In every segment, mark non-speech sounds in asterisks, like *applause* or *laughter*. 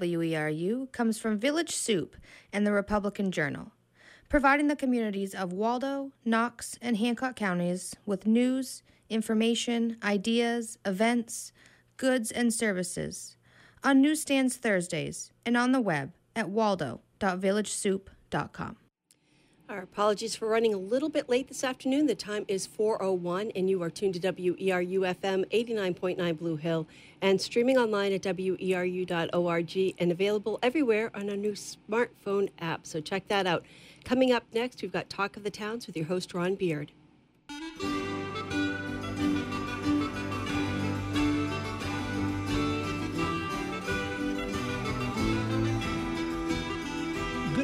WERU comes from Village Soup and the Republican Journal, providing the communities of Waldo, Knox, and Hancock counties with news, information, ideas, events, goods, and services on newsstands Thursdays and on the web at waldo.villagesoup.com. Our apologies for running a little bit late this afternoon. The time is 4:01 and you are tuned to WERU FM 89.9 Blue Hill and streaming online at weru.org and available everywhere on our new smartphone app. So check that out. Coming up next, we've got Talk of the Towns with your host Ron Beard.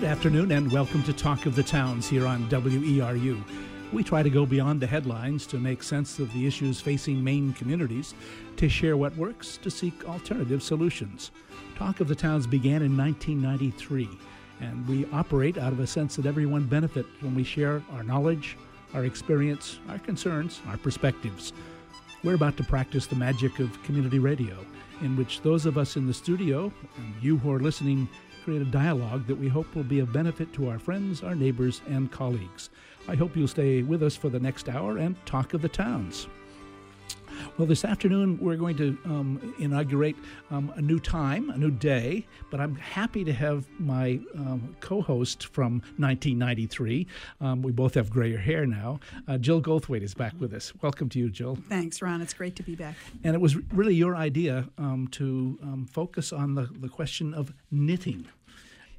Good afternoon and welcome to Talk of the Towns here on WERU. We try to go beyond the headlines to make sense of the issues facing Maine communities, to share what works, to seek alternative solutions. Talk of the Towns began in 1993, and we operate out of a sense that everyone benefits when we share our knowledge, our experience, our concerns, our perspectives. We're about to practice the magic of community radio, in which those of us in the studio and you who are listening create a dialogue that we hope will be of benefit to our friends, our neighbors, and colleagues. I hope you'll stay with us for the next hour and talk of the towns. Well, this afternoon we're going to um, inaugurate um, a new time, a new day, but I'm happy to have my um, co host from 1993. Um, we both have grayer hair now. Uh, Jill Goldthwait is back with us. Welcome to you, Jill. Thanks, Ron. It's great to be back. And it was really your idea um, to um, focus on the, the question of knitting.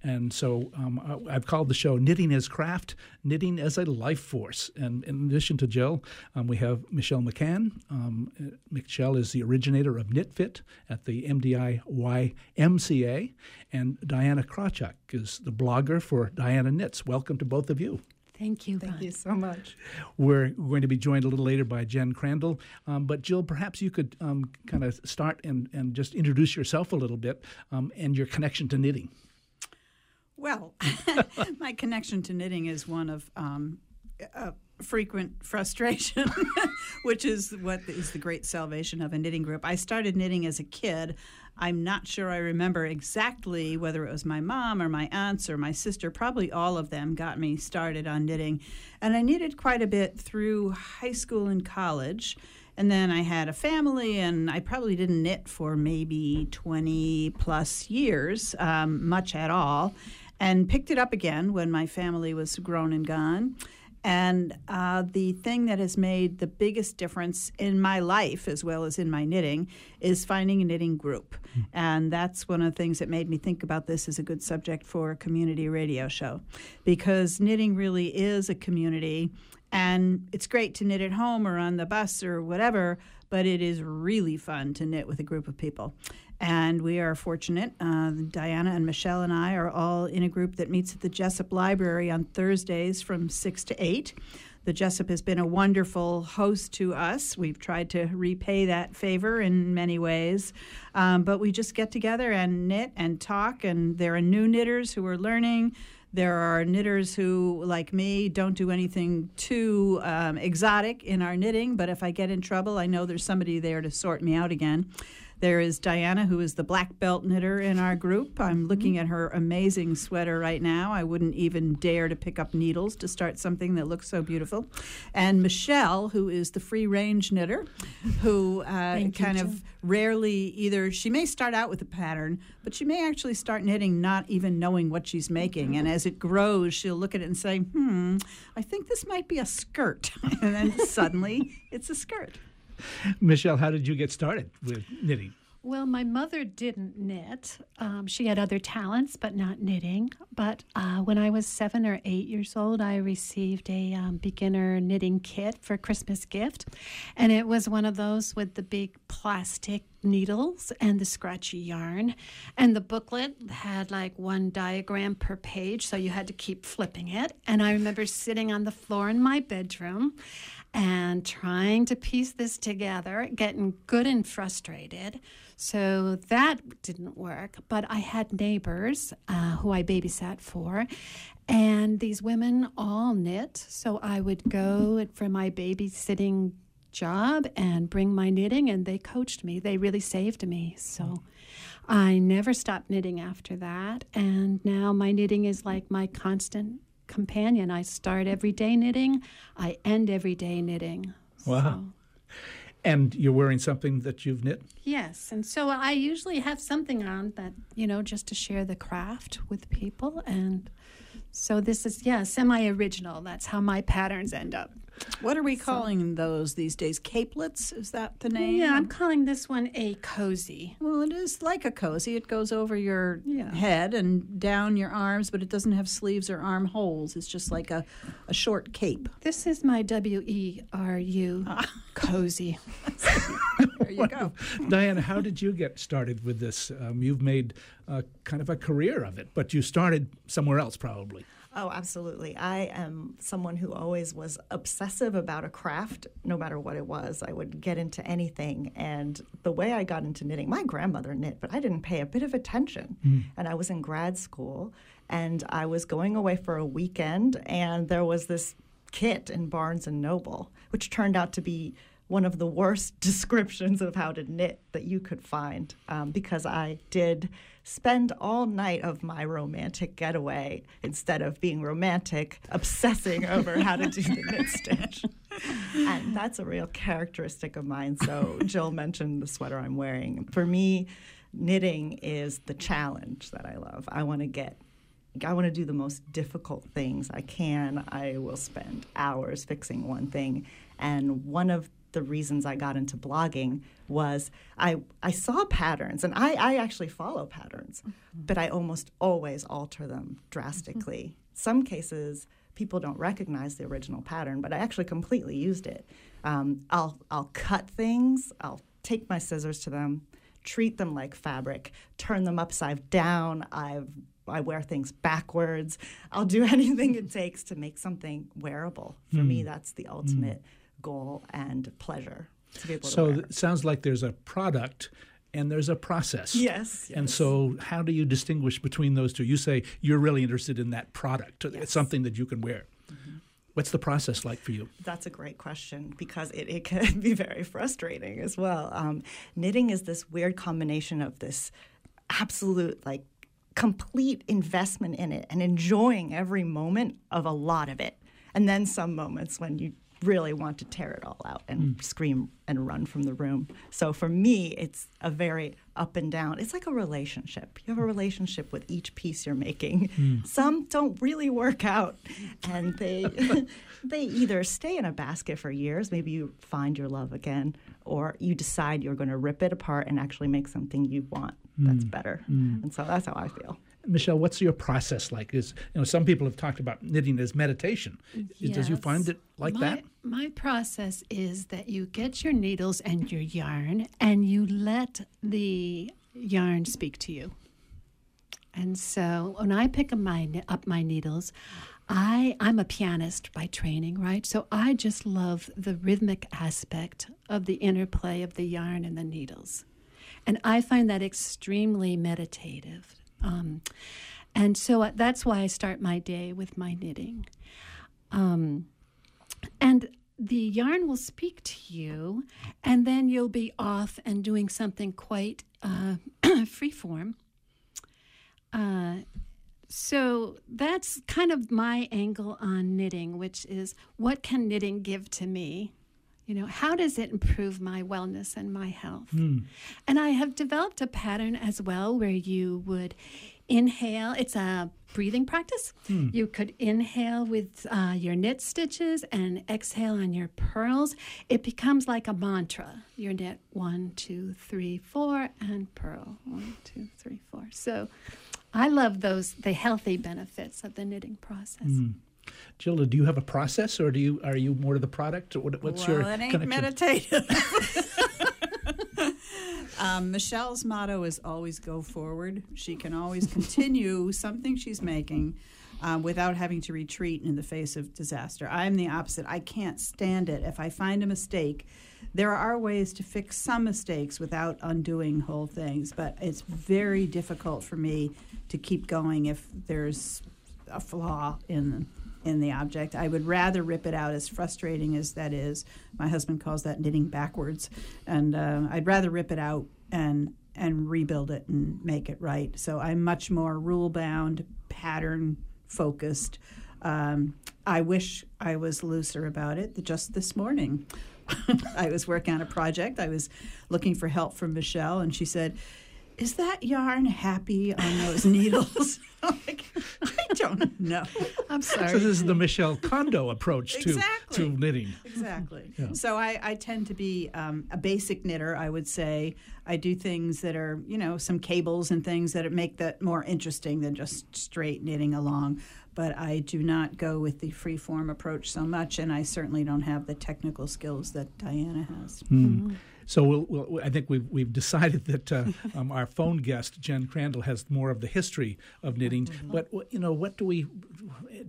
And so um, I've called the show Knitting as Craft, Knitting as a Life Force. And in addition to Jill, um, we have Michelle McCann. Um, Michelle is the originator of KnitFit at the MDI YMCA. And Dayana Krawchuk is the blogger for Dayana Knits. Welcome to both of you. Thank you. Thank you so much. We're going to be joined a little later by Jen Crandall. Um, but Jill, perhaps you could um, kind of start and, and just introduce yourself a little bit um, and your connection to knitting. Well, *laughs* my connection to knitting is one of um, frequent frustration, *laughs* which is what is the great salvation of a knitting group. I started knitting as a kid. I'm not sure I remember exactly whether it was my mom or my aunts or my sister. Probably all of them got me started on knitting. And I knitted quite a bit through high school and college. And then I had a family, and I probably didn't knit for maybe 20 plus years, um, much at all and picked it up again when my family was grown and gone. And uh, the thing that has made the biggest difference in my life, as well as in my knitting, is finding a knitting group. Mm. And that's one of the things that made me think about this as a good subject for a community radio show. Because knitting really is a community. And it's great to knit at home or on the bus or whatever, but it is really fun to knit with a group of people. And we are fortunate. Uh, Dayana and Michelle and I are all in a group that meets at the Jesup Library on Thursdays from 6 to 8. The Jesup has been a wonderful host to us. We've tried to repay that favor in many ways. Um, but we just get together and knit and talk, and there are new knitters who are learning. There are knitters who, like me, don't do anything too um, exotic in our knitting, but if I get in trouble, I know there's somebody there to sort me out again. There is Dayana, who is the black belt knitter in our group. I'm mm-hmm. looking at her amazing sweater right now. I wouldn't even dare to pick up needles to start something that looks so beautiful. And Michelle, who is the free range knitter, who uh, kind of rarely either, she may start out with a pattern, but she may actually start knitting not even knowing what she's making. And as it grows, she'll look at it and say, hmm, I think this might be a skirt. *laughs* and then suddenly it's a skirt. *laughs* Michelle, how did you get started with knitting? Well, my mother didn't knit. Um, she had other talents, but not knitting. But uh, when I was seven or eight years old, I received a um, beginner knitting kit for Christmas gift. And it was one of those with the big plastic needles and the scratchy yarn. And the booklet had like one diagram per page, so you had to keep flipping it. And I remember sitting on the floor in my bedroom and trying to piece this together, getting good and frustrated. So that didn't work. But I had neighbors uh, who I babysat for, and these women all knit. So I would go for my babysitting job and bring my knitting, and they coached me. They really saved me. So I never stopped knitting after that. And now my knitting is like my constant companion. I start every day knitting, I end every day knitting. Wow. So- And you're wearing something that you've knit? Yes, and so I usually have something on that, you know, just to share the craft with people. And so this is, yeah, semi original. That's how my patterns end up. What are we calling those these days? Capelets? Is that the name? Yeah, I'm calling this one a cozy. Well, it is like a cozy. It goes over your Yeah. head and down your arms, but it doesn't have sleeves or armholes. It's just like a, a short cape. This is my W E R U cozy. *laughs* There you go. *laughs* Dayana, how did you get started with this? Um, you've made uh, kind of a career of it, but you started somewhere else probably. Oh, absolutely. I am someone who always was obsessive about a craft, no matter what it was. I would get into anything. And the way I got into knitting, my grandmother knit, but I didn't pay a bit of attention. And I was in grad school and I was going away for a weekend, and there was this kit in Barnes and Noble, which turned out to be one of the worst *laughs* descriptions of how to knit that you could find um, because I did spend all night of my romantic getaway instead of being romantic, obsessing over how to do the *laughs* knit stitch. And that's a real characteristic of mine. So, Jill mentioned the sweater I'm wearing. For me, knitting is the challenge that I love. I want to get I want to do the most difficult things I can. I will spend hours fixing one thing. And one of the reasons I got into blogging was I, I saw patterns, and I, I actually follow patterns, mm-hmm. but I almost always alter them drastically. Mm-hmm. Some cases, people don't recognize the original pattern, but I actually completely used it. Um, I'll, I'll cut things, I'll take my scissors to them, treat them like fabric, turn them upside down. I've I wear things backwards. I'll do *laughs* anything it *laughs* takes to make something wearable. For me, hmm. that's the ultimate hmm. Goal and pleasure to be able to So wear. it sounds like there's a product and there's a process. yes, And so, how do you distinguish between those two? You say you're really interested in that product. It's something that you can wear. What's the process like for you? That's a great question because it, it can *laughs* be very frustrating as well. Um, knitting is this weird combination of this absolute, like, complete investment in it and enjoying every moment of a lot of it. And then some moments when you really want to tear it all out and mm. scream and run from the room. So for me, it's a very up and down. It's like a relationship. You have a relationship with each piece you're making. Mm. Some don't really work out, and they *laughs* they either stay in a basket for years. Maybe you find your love again, or you decide you're going to rip it apart and actually make something you want that's mm. better. And so that's how I feel. Michelle, what's your process like? Is you know some people have talked about knitting as meditation. Does you find it like my, that? My process is that you get your needles and your yarn and you let the yarn speak to you. And so when I pick up my, up my needles, I, I'm a pianist by training, right? So I just love the rhythmic aspect of the interplay of the yarn and the needles. And I find that extremely meditative. Um, and so uh, that's why I start my day with my knitting. Um, and the yarn will speak to you, and then you'll be off and doing something quite uh, *clears throat* freeform. Uh, so that's kind of my angle on knitting, which is what can knitting give to me? You know, how does it improve my wellness and my health? Hmm. And I have developed a pattern as well where you would inhale. It's a breathing practice. Hmm. You could inhale with uh, your knit stitches and exhale on your purls. It becomes like a mantra. Your knit one, two, three, four, and purl one, two, three, four. So I love those, the healthy benefits of the knitting process. Hmm. Gilda, do you have a process, or do you are you more to the product, or what, what's well, your it ain't connection? meditative. *laughs* *laughs* um, Michelle's motto is always go forward. She can always continue *laughs* something she's making um, without having to retreat in the face of disaster. I'm the opposite. I can't stand it. If I find a mistake, there are ways to fix some mistakes without undoing whole things, but it's very difficult for me to keep going if there's a flaw in in the object. I would rather rip it out, as frustrating as that is. My husband calls that knitting backwards, and uh, I'd rather rip it out and and rebuild it and make it right. So I'm much more rule bound, pattern focused. Um, I wish I was looser about it. Just this morning, *laughs* I was working on a project. I was looking for help from Michelle, and she said, is that yarn happy on those *laughs* needles? *laughs* like, I don't know. I'm sorry. So this is the Michelle Kondo approach to, Exactly. to knitting. Exactly. *laughs* Yeah. So I, I tend to be um, a basic knitter, I would say. I do things that are, you know, some cables and things that make that more interesting than just straight knitting along. But I do not go with the free form approach so much, and I certainly don't have the technical skills that Dayana has. So we'll, we'll, I think we've, we've decided *laughs* that uh, *laughs* um, our phone guest Jen Crandall has more of the history of knitting. But you know, what do we?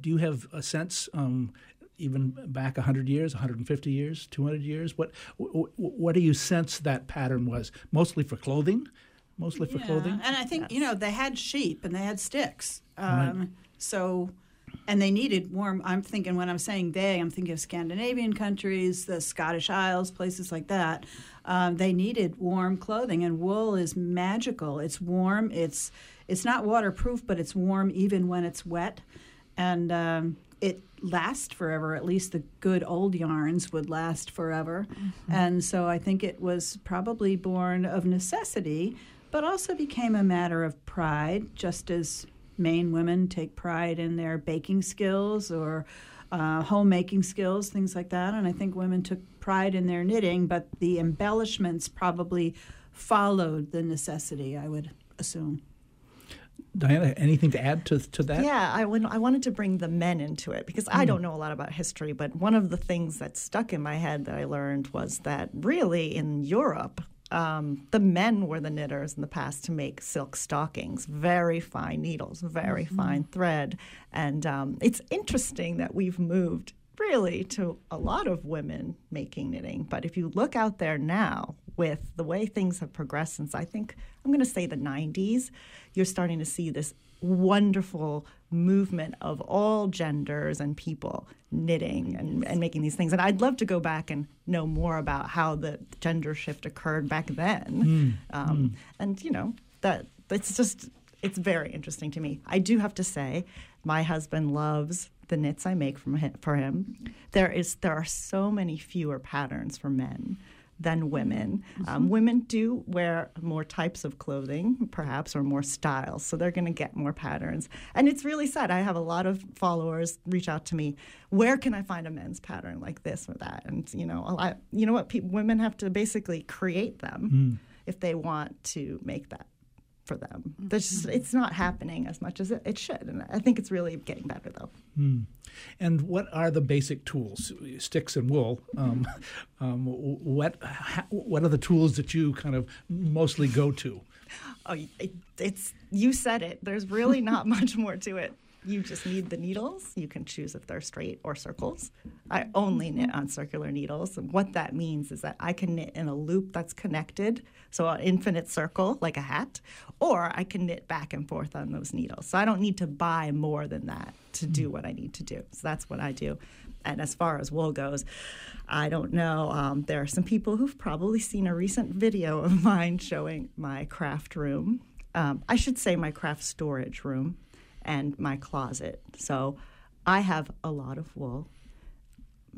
Do you have a sense? Um, even back 100 years, 150 years, 200 years, what wh- wh- what do you sense that pattern was? Mostly for clothing, mostly for clothing. And I think, you know, they had sheep and they had sticks. Right. Um, So, and they needed warm. I'm thinking, when I'm saying they, I'm thinking of Scandinavian countries, the Scottish Isles, places like that. Um, they needed warm clothing, and wool is magical. It's warm. It's it's not waterproof, but it's warm even when it's wet, and um, it lasts forever. At least the good old yarns would last forever, and so I think it was probably born of necessity, but also became a matter of pride, just as Maine women take pride in their baking skills or uh, homemaking skills, things like that. And I think women took pride in their knitting, but the embellishments probably followed the necessity, I would assume. Dayana, anything to add to to that? Yeah, I, went- I wanted to bring the men into it because I don't know a lot about history, but one of the things that stuck in my head that I learned was that really in Europe, um, the men were the knitters in the past to make silk stockings, very fine needles, very fine thread. And um, it's interesting that we've moved really to a lot of women making knitting. But if you look out there now with the way things have progressed since I think I'm going to say the 90s, you're starting to see this wonderful movement of all genders and people knitting and, and making these things. And I'd love to go back and know more about how the gender shift occurred back then. Um, And, you know, that it's just, it's very interesting to me. I do have to say, my husband loves the knits I make from him, for him. There is there are so many fewer patterns for men than women. Um, women do wear more types of clothing, perhaps, or more styles, so they're going to get more patterns. And it's really sad. I have a lot of followers reach out to me. Where can I find a men's pattern like this or that? And you know, a lot. You know what? Pe- women have to basically create them if they want to make that for them. There's just, it's not happening as much as it, it should, and I think it's really getting better though. And what are the basic tools? Sticks and wool. Um, *laughs* um, what ha- what are the tools that you kind of mostly go to? Oh, it, it's you said it. There's really not *laughs* much more to it. You just need the needles. You can choose if they're straight or circles. I only knit on circular needles. And what that means is that I can knit in a loop that's connected, so an infinite circle like a hat, or I can knit back and forth on those needles. So I don't need to buy more than that to do what I need to do. So that's what I do. And as far as wool goes, I don't know. Um, there are some people who've probably seen a recent video of *laughs* mine showing my craft room. Um, I should say my craft storage room and my closet. So I have a lot of wool.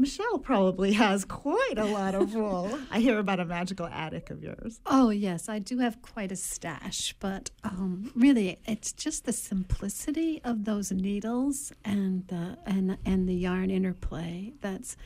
Michelle probably has quite a lot of wool. *laughs* I hear about a magical attic of yours. Oh, yes, I do have quite a stash, but um, really, it's just the simplicity of those needles and the and and the yarn interplay. That's,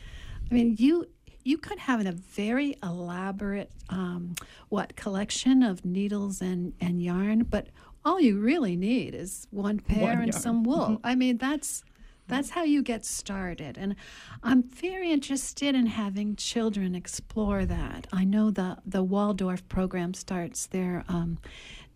I mean, you you could have a very elaborate um, what collection of needles and and yarn, but all you really need is one pair One and some wool. I mean, that's that's how you get started. And I'm very interested in having children explore that. I know the, the Waldorf program starts their um,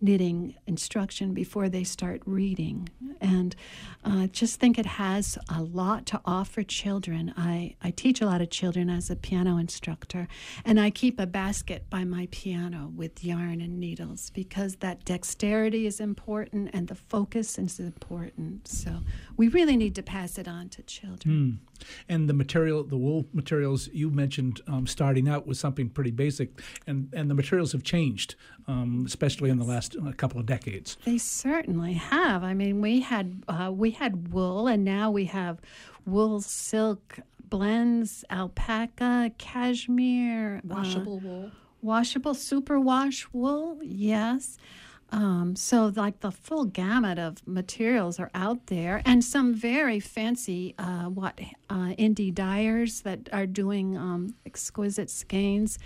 knitting instruction before they start reading. And uh, just think it has a lot to offer children. I, I teach a lot of children as a piano instructor, and I keep a basket by my piano with yarn and needles because that dexterity is important and the focus is important. So we really need to pass it on to children. And the material, the wool materials you mentioned um, starting out was something pretty basic, and, and the materials have changed, um, especially in the last uh, couple of decades. They certainly have. I mean, we had uh, we had wool, and now we have wool silk blends, alpaca, cashmere, uh, Washable wool. washable superwash wool. Yes. Um, so, like the full gamut of materials are out there, and some very fancy uh, what uh, indie dyers that are doing um, exquisite skeins.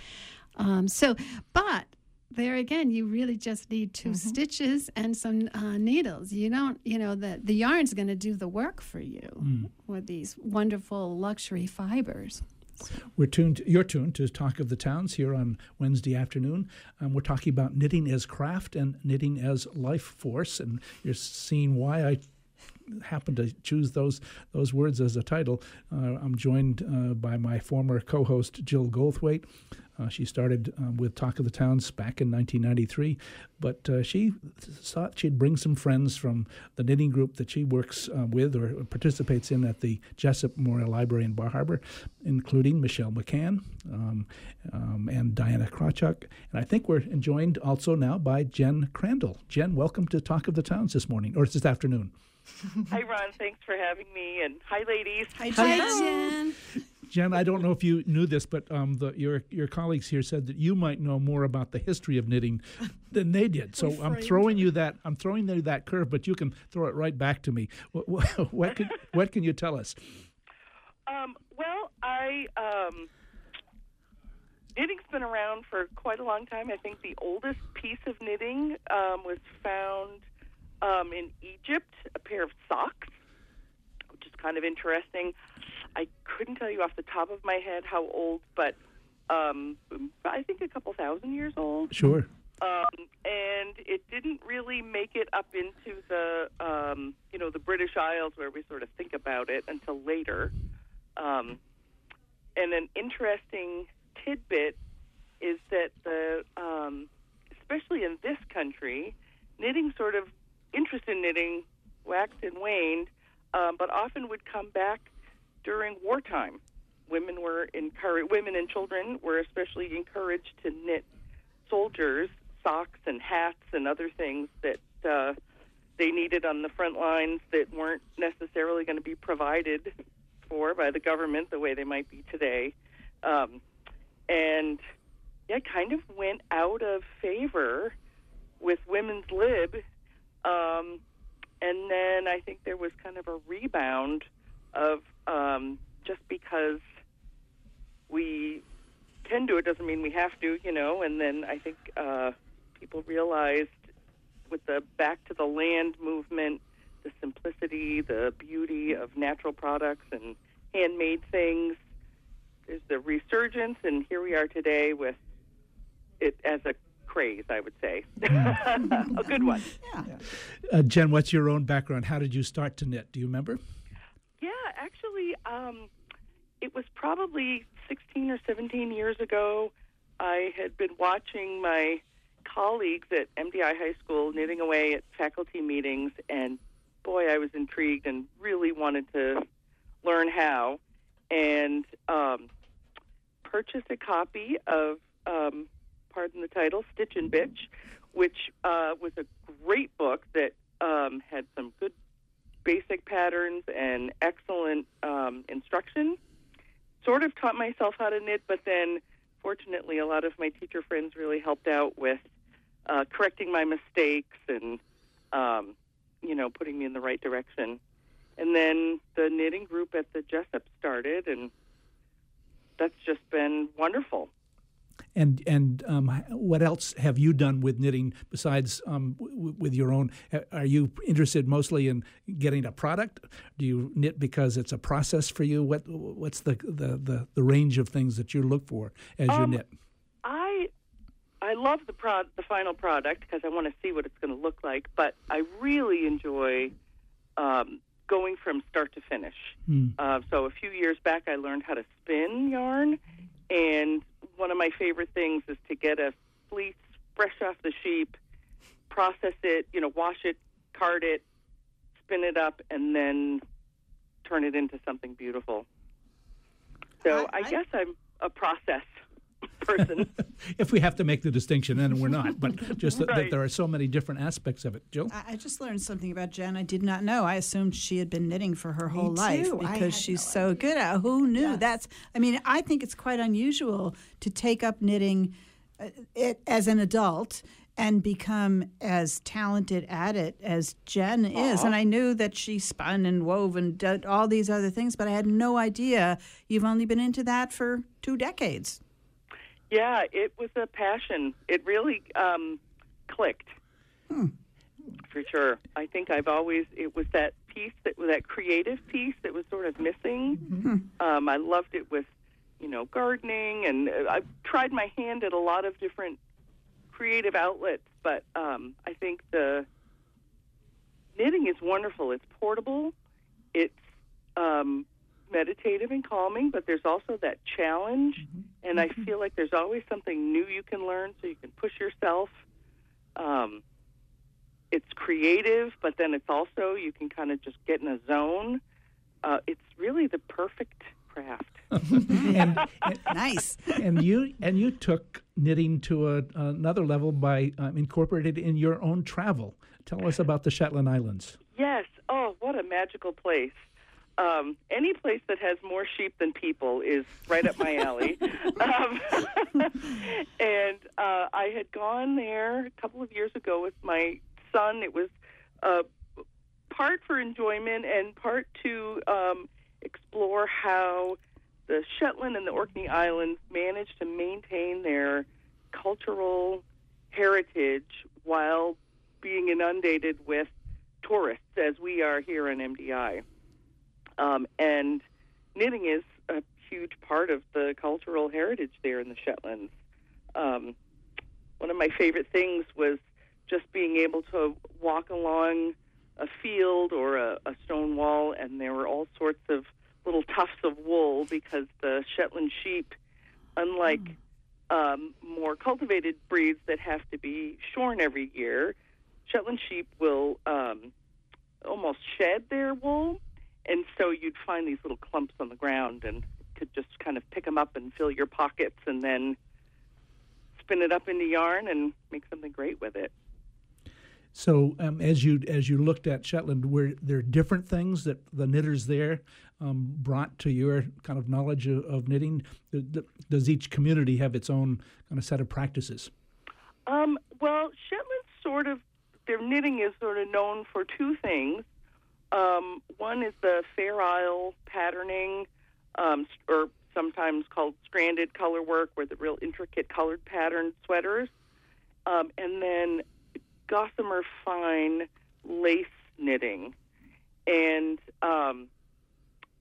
Um, so, but there again, you really just need 2 stitches and some uh, needles. You don't, you know, the the yarn's going to do the work for you with these wonderful luxury fibers. We're tuned. You're tuned to Talk of the Towns here on Wednesday afternoon. Um, we're talking about knitting as craft and knitting as life force, and you're seeing why I happened to choose those those words as a title. Uh, I'm joined uh, by my former co-host Jill Goldthwait. Uh, she started um, with Talk of the Towns back in 1993, but uh, she thought she'd bring some friends from the knitting group that she works uh, with or participates in at the Jesup Memorial Library in Bar Harbor, including Michelle McCann um, um, and Dayana Krawchuk. And I think we're joined also now by Jen Crandall. Jen, welcome to Talk of the Towns this morning, or this afternoon. *laughs* Hi, Ron. Thanks for having me. And hi, ladies. Hi, Hi, Jen. Jen. I don't know if you knew this, but um, the, your your colleagues here said that you might know more about the history of knitting than they did. So I'm throwing you that I'm throwing you that curve, but you can throw it right back to me. What what, *laughs* what can *laughs* what can you tell us? Um, well, I um, knitting's been around for quite a long time. I think the oldest piece of knitting um, was found um, in Egypt, a pair of socks, which is kind of interesting. I couldn't tell you off the top of my head how old, but um, I think a couple thousand years old. Sure. um, and it didn't really make it up into the um, you know the British Isles where we sort of think about it until later. Um, and an interesting tidbit is that the um, especially in this country, knitting sort of interest in knitting waxed and waned, um, but often would come back during wartime. Women were encouraged. Women and children were especially encouraged to knit soldiers socks and hats and other things that uh, they needed on the front lines that weren't necessarily going to be provided for by the government the way they might be today. Um, and yeah, kind of went out of favor with women's lib. Um, and then I think there was kind of a rebound of um, just because we can do it doesn't mean we have to, you know. And then I think uh, people realized with the back to the land movement, the simplicity, the beauty of natural products and handmade things. There's the resurgence, and here we are today with it as a craze, I would say. *laughs* a good one. Uh, Jen, what's your own background? How did you start to knit? Do you remember? Yeah, actually, um, it was probably 16 or 17 years ago. I had been watching my colleagues at MDI High School knitting away at faculty meetings, and boy, I was intrigued and really wanted to learn how. And um, purchased a copy of, um, pardon the title, Stitch and Bitch, which uh, was a great book that um, had some good basic patterns and excellent um, instruction. Sort of taught myself how to knit, but then fortunately, a lot of my teacher friends really helped out with uh, correcting my mistakes and, um, you know, putting me in the right direction. And then the knitting group at the Jesup started, and that's just been wonderful. And and um, what else have you done with knitting besides um, w- with your own? Are you interested mostly in getting a product? Do you knit because it's a process for you? What what's the the, the, the range of things that you look for as you Um, knit? I I love the prod the final product because I want to see what it's going to look like. But I really enjoy um, going from start to finish. Uh, so a few years back, I learned how to spin yarn, and one of my favorite things is to get a fleece fresh off the sheep, process it, you know, wash it, card it, spin it up, and then turn it into something beautiful. So I- I, I- guess I'm a process person. *laughs* if we have to make the distinction, and we're not, but just that, that there are so many different aspects of it. Jill? I I just learned something about Jen I did not know. I assumed she had been knitting for her whole life because she's no so good at it. Who knew? Yes. That's I mean, I think it's quite unusual to take up knitting uh, it as an adult and become as talented at it as Jen is. And I knew that she spun and wove and did all these other things, but I had no idea you've only been into that for two decades. Yeah, it was a passion. It really um, clicked. For sure. I think I've always, it was that piece, that that creative piece that was sort of missing. Um, I loved it with, you know, gardening, and uh, I've tried my hand at a lot of different creative outlets, but um, I think the knitting is wonderful. It's portable, it's um, meditative and calming, but there's also that challenge, and I feel like there's always something new you can learn, so you can push yourself. Um, it's creative, but then it's also you can kind of just get in a zone. Uh, it's really the perfect craft. *laughs* and, *laughs* Nice. and you and you took knitting to a, another level by um, incorporated in your own travel. Tell us about the Shetland Islands. Yes. Oh, what a magical place. Um, any place that has more sheep than people is right up my alley. *laughs* um, *laughs* and uh, I had gone there a couple of years ago with my son. It was uh, part for enjoyment and part to um, explore how the Shetland and the Orkney Islands managed to maintain their cultural heritage while being inundated with tourists, as we are here in MDI. Um, and knitting is a huge part of the cultural heritage there in the Shetlands. Um, one of my favorite things was just being able to walk along a field or a, a stone wall, and there were all sorts of little tufts of wool because the Shetland sheep, unlike um, more cultivated breeds that have to be shorn every year, Shetland sheep will um, almost shed their wool, and so you'd find these little clumps on the ground and could just kind of pick them up and fill your pockets, and then spin it up into yarn and make something great with it. So um, as you as you looked at Shetland, were there different things that the knitters there um, brought to your kind of knowledge of, of knitting? Does each community have its own kind of set of practices? Um, well, Shetland sort of their knitting is sort of known for two things. Um, one is the Fair Isle patterning, um, or sometimes called stranded color work, where the real intricate colored pattern sweaters, um, and then gossamer fine lace knitting, and um,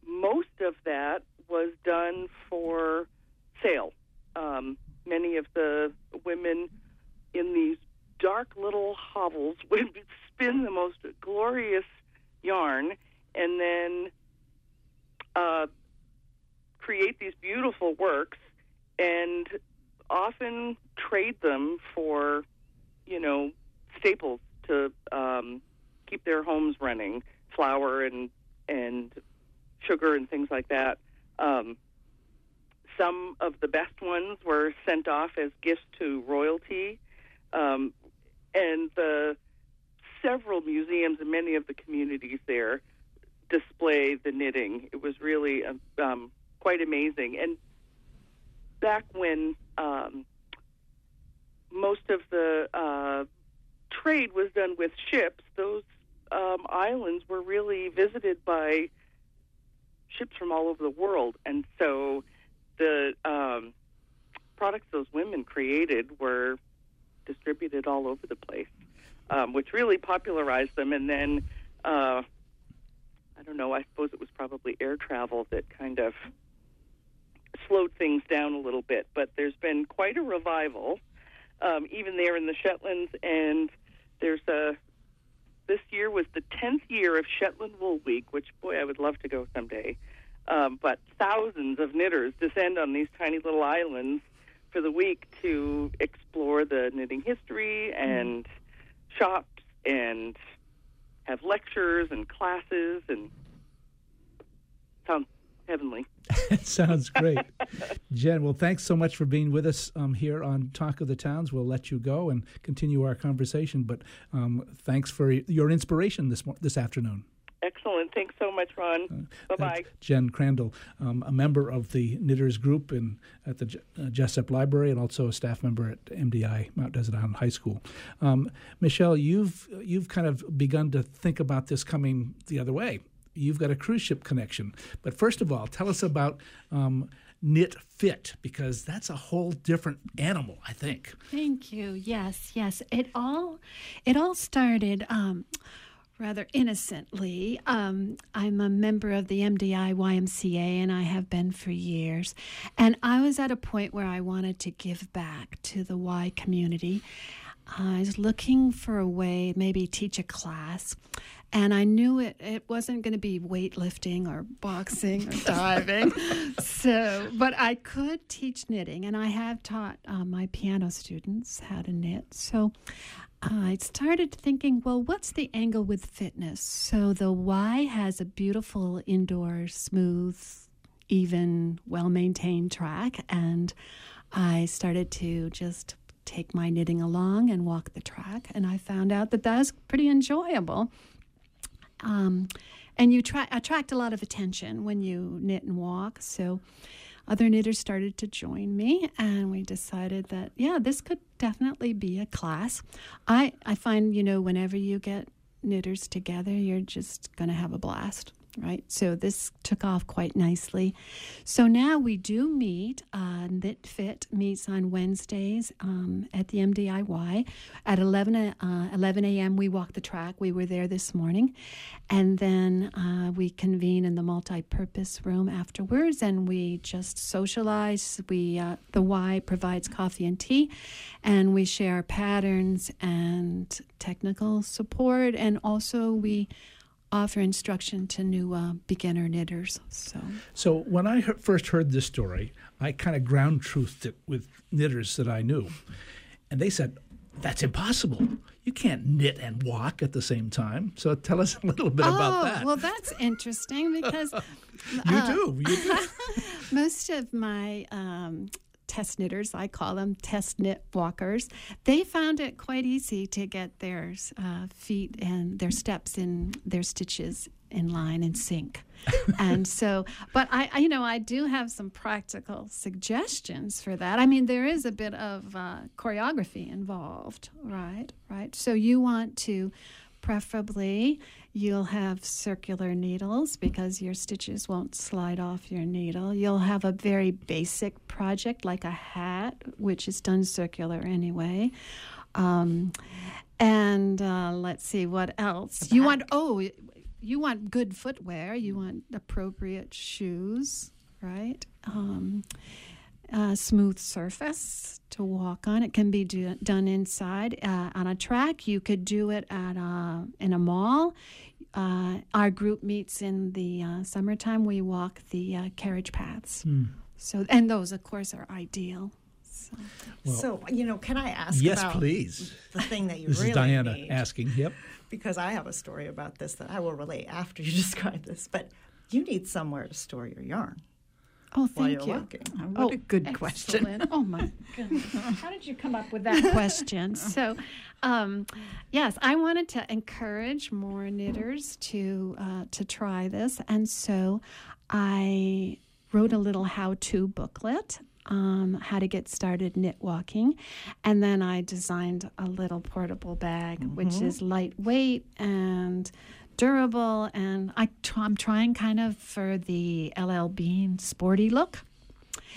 most of that was done for sale. Um, many of the women in these dark little hovels *laughs* would spin the most glorious yarn and then uh, create these beautiful works and often trade them for, you know, staples to um, keep their homes running, flour and and sugar and things like that. Um, some of the best ones were sent off as gifts to royalty, um, and the several museums and many of the communities there display the knitting. It was really um, quite amazing. And back when um, most of the uh, trade was done with ships, those um, islands were really visited by ships from all over the world, and so the um, products those women created were distributed all over the place, um, which really popularized them. And then, uh, I don't know, I suppose it was probably air travel that kind of slowed things down a little bit. But there's been quite a revival, um, even there in the Shetlands. And there's a this year was the 10th year of Shetland Wool Week, which, boy, I would love to go someday. Um, but thousands of knitters descend on these tiny little islands for the week to explore the knitting history and shops and have lectures and classes and sounds heavenly. *laughs* That sounds great. Jen, well, thanks so much for being with us um, here on Talk of the Towns. We'll let you go and continue our conversation, but um, thanks for your inspiration this, this afternoon. Excellent. Thanks so much, Ron. Uh, bye bye. Jen Crandall, um, a member of the Knitters Group in, at the uh, Jesup Library and also a staff member at MDI, Mount Desert Island High School. Um, Michelle, you've, you've kind of begun to think about this coming the other way. You've got a cruise ship connection. But first of all, tell us about. Um, knit fit because that's a whole different animal i think thank you yes yes it all it all started um, rather innocently. Um, I'm a member of the MDI YMCA and I have been for years. And I was at a point where I wanted to give back to the Y community. I was looking for a way, maybe teach a class. And I knew it, it wasn't going to be weightlifting or boxing or diving. *laughs* so, but I could teach knitting, and I have taught uh, my piano students how to knit. So I started thinking, well, what's the angle with fitness? So the Y has a beautiful indoor, smooth, even, well maintained track. And I started to just take my knitting along and walk the track. And I found out that that's pretty enjoyable. Um, and you tra- attract a lot of attention when you knit and walk. So other knitters started to join me, and we decided that, yeah, this could definitely be a class. I, I find, you know, whenever you get knitters together, you're just going to have a blast right? So this took off quite nicely. So now we do meet. Uh, Knit Fit meets on Wednesdays um, at the MDIY at 11, uh, 11 a.m. We walk the track. We were there this morning. And then uh, we convene in the multi-purpose room afterwards and we just socialize. We uh, The Y provides coffee and tea and we share patterns and technical support and also we offer instruction to new uh, beginner knitters. So, so when I he- first heard this story, I kind of ground truthed it with knitters that I knew, and they said, "That's impossible. You can't knit and walk at the same time." So, tell us *laughs* a little bit oh, about that. Well, that's interesting because *laughs* you uh, do. You do. *laughs* most of my um, test knitters, I call them test knit walkers, they found it quite easy to get their uh, feet and their steps in their stitches in line and sync. *laughs* and so, but I, I, you know, I do have some practical suggestions for that. I mean, there is a bit of uh, choreography involved, right? Right. So you want to preferably You'll have circular needles because your stitches won't slide off your needle. You'll have a very basic project like a hat, which is done circular anyway. Um, and uh, let's see what else. You want, oh, you want good footwear. You want appropriate shoes, right? Um, a smooth surface to walk on. It can be do, done inside uh, on a track. You could do it at a, in a mall. Uh, our group meets in the uh, summertime. We walk the uh, carriage paths. Mm. So, and those, of course, are ideal. So, well, so you know, can I ask? Yes, please. The thing that you this really is Dayana need, asking. Yep. Because I have a story about this that I will relate after you *laughs* describe this. But you need somewhere to store your yarn. Oh, thank you. Oh, what oh, a good excellent. question. *laughs* oh, my goodness. *laughs* How did you come up with that *laughs* question? So, um, yes, I wanted to encourage more knitters to, uh, to try this. And so I wrote a little how to booklet um, how to get started knit walking. And then I designed a little portable bag, mm-hmm. which is lightweight and durable, and I am trying kind of for the LL Bean sporty look.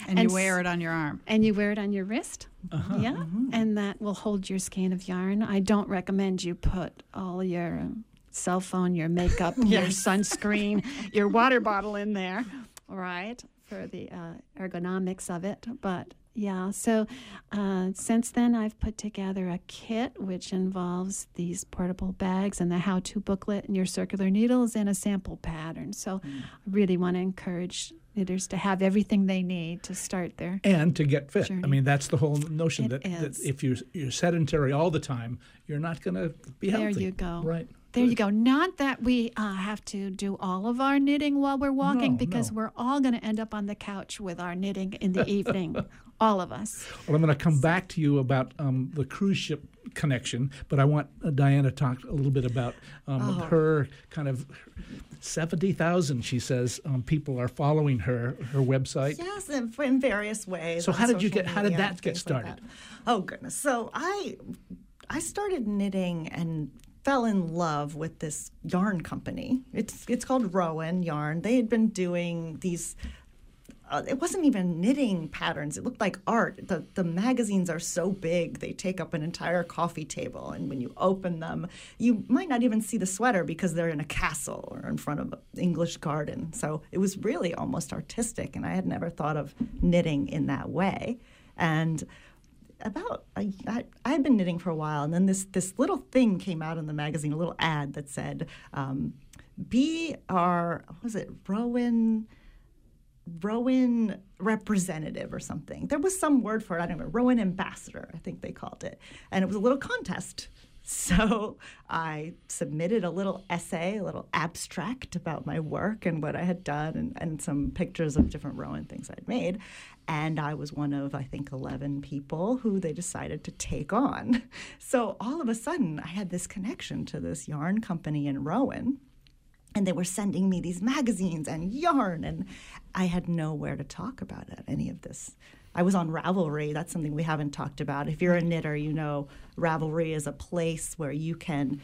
And, and you wear it on your arm. And you wear it on your wrist. Uh-huh. Yeah. Mm-hmm. And that will hold your skein of yarn. I don't recommend you put all your cell phone, your makeup, *laughs* your sunscreen, your water *laughs* bottle in there, right, for the uh, ergonomics of it. But yeah, so uh, since then I've put together a kit which involves these portable bags and the how to booklet and your circular needles and a sample pattern. So mm. I really want to encourage knitters to have everything they need to start their and to get fit. Journey. I mean, that's the whole notion that, that, if you're you're sedentary all the time, you're not going to be healthy. There you go. Right. There you go. Not that we uh, have to do all of our knitting while we're walking, No, because no. we're all going to end up on the couch with our knitting in the *laughs* evening. All of us. Well, I'm going to come back to you about um, the cruise ship connection, but I want uh, Dayana to talk a little bit about um, her kind of 70,000, she says, um, people are following her, her website. Yes, in, in various ways. So how did you get- how did that get things like started? that. oh goodness! So I I started knitting and fell in love with this yarn company. It's it's called Rowan Yarn. They had been doing these. Uh, it wasn't even knitting patterns. It looked like art. The the magazines are so big; they take up an entire coffee table. And when you open them, you might not even see the sweater because they're in a castle or in front of an English garden. So it was really almost artistic, and I had never thought of knitting in that way. And about I, I, had been knitting for a while, and then this this little thing came out in the magazine, a little ad that said, um, "Be what was it Rowan." Rowan representative or something. There was some word for it. I don't know. Rowan ambassador, I think they called it. And it was a little contest. *laughs* So I submitted a little essay, a little abstract about my work and what I had done, and, and some pictures of different Rowan things I'd made. And I was one of, I think, 11 people who they decided to take on. *laughs* So all of a sudden, I had this connection to this yarn company in Rowan and they were sending me these magazines and yarn and i had nowhere to talk about it, any of this. I was on ravelry that's something we haven't talked about. If you're a knitter you know ravelry is a place where you can